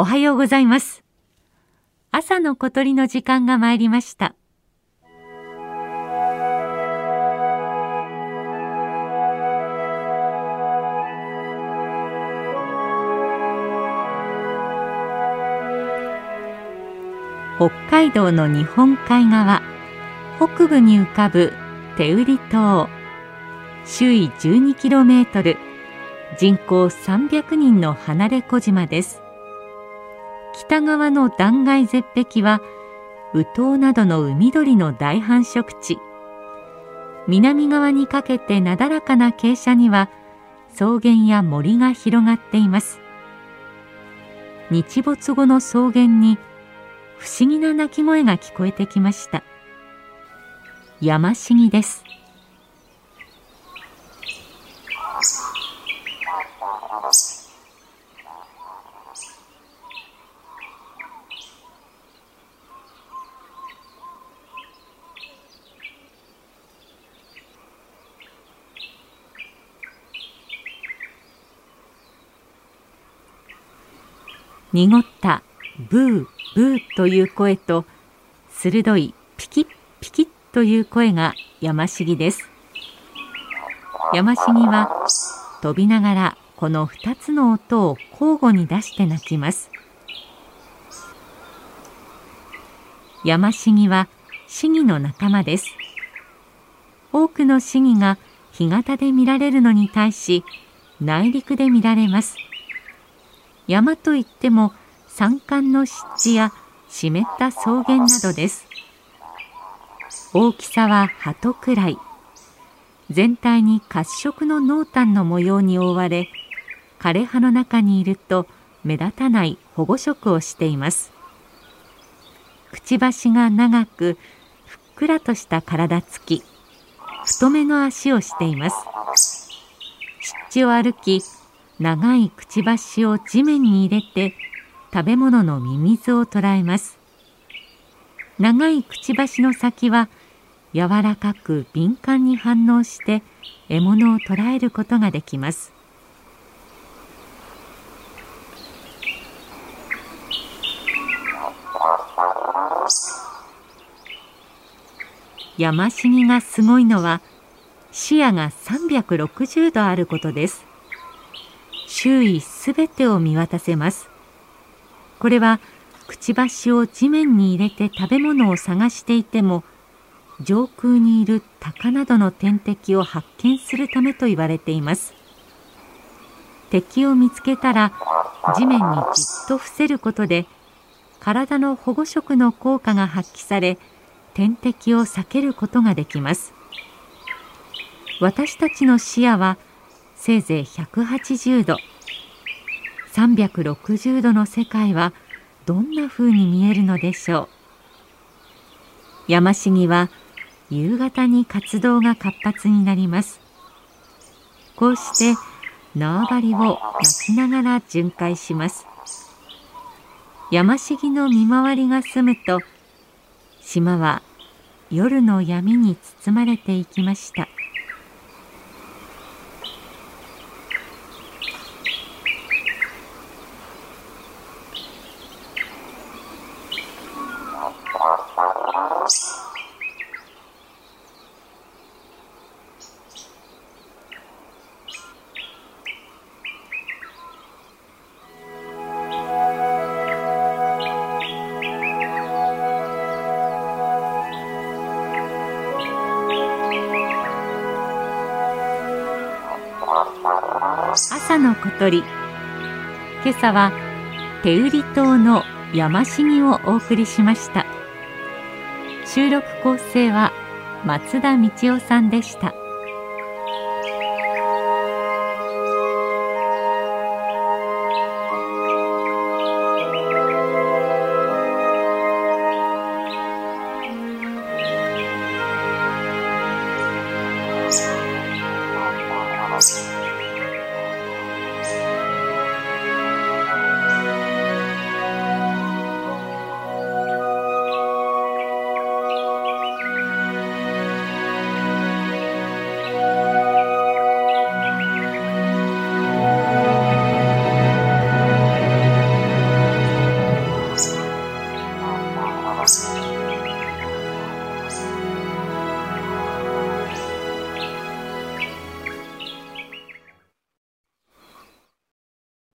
おはようございます。朝の小鳥の時間が参りました。北海道の日本海側北部に浮かぶ手売島周囲 12km 人口300人の離れ小島です。北側の断崖絶壁はウトウなどの海鳥の大繁殖地。南側にかけてなだらかな傾斜には草原や森が広がっています。日没後の草原に不思議な鳴き声が聞こえてきました。山茂です。濁ったブーブーという声と鋭いピキッピキッという声が山茂です。山茂は飛びながらこの2つの音を交互に出して鳴きます。山茂はシギの仲間です。多くのシギが干潟で見られるのに対し内陸で見られます。山といっても山間の湿地や湿った草原などです。大きさは鳩くらい。全体に褐色の濃淡の模様に覆われ枯葉の中にいると目立たない保護色をしています。くちばしが長くふっくらとした体つき太めの足をしています。湿地を歩き長いくちばしを地面に入れて食べ物のミミズを捕らえます。長いくちばしの先は柔らかく敏感に反応して獲物を捕らえることができます。山茂がすごいのは視野が360度あることです。周囲すべてを見渡せます。これはくちばしを地面に入れて食べ物を探していても上空にいる鷹などの天敵を発見するためと言われています。敵を見つけたら地面にじっと伏せることで体の保護色の効果が発揮され天敵を避けることができます。私たちの視野はせいぜい180度。360度の世界はどんな風に見えるのでしょう。山茂は夕方に活動が活発になります。こうして縄張りを鳴きながら巡回します。山茂の見回りが済むと島は夜の闇に包まれていきました。朝の小鳥。今朝は手売り島の山茂をお送りしました。収録構成は松田道夫さんでした。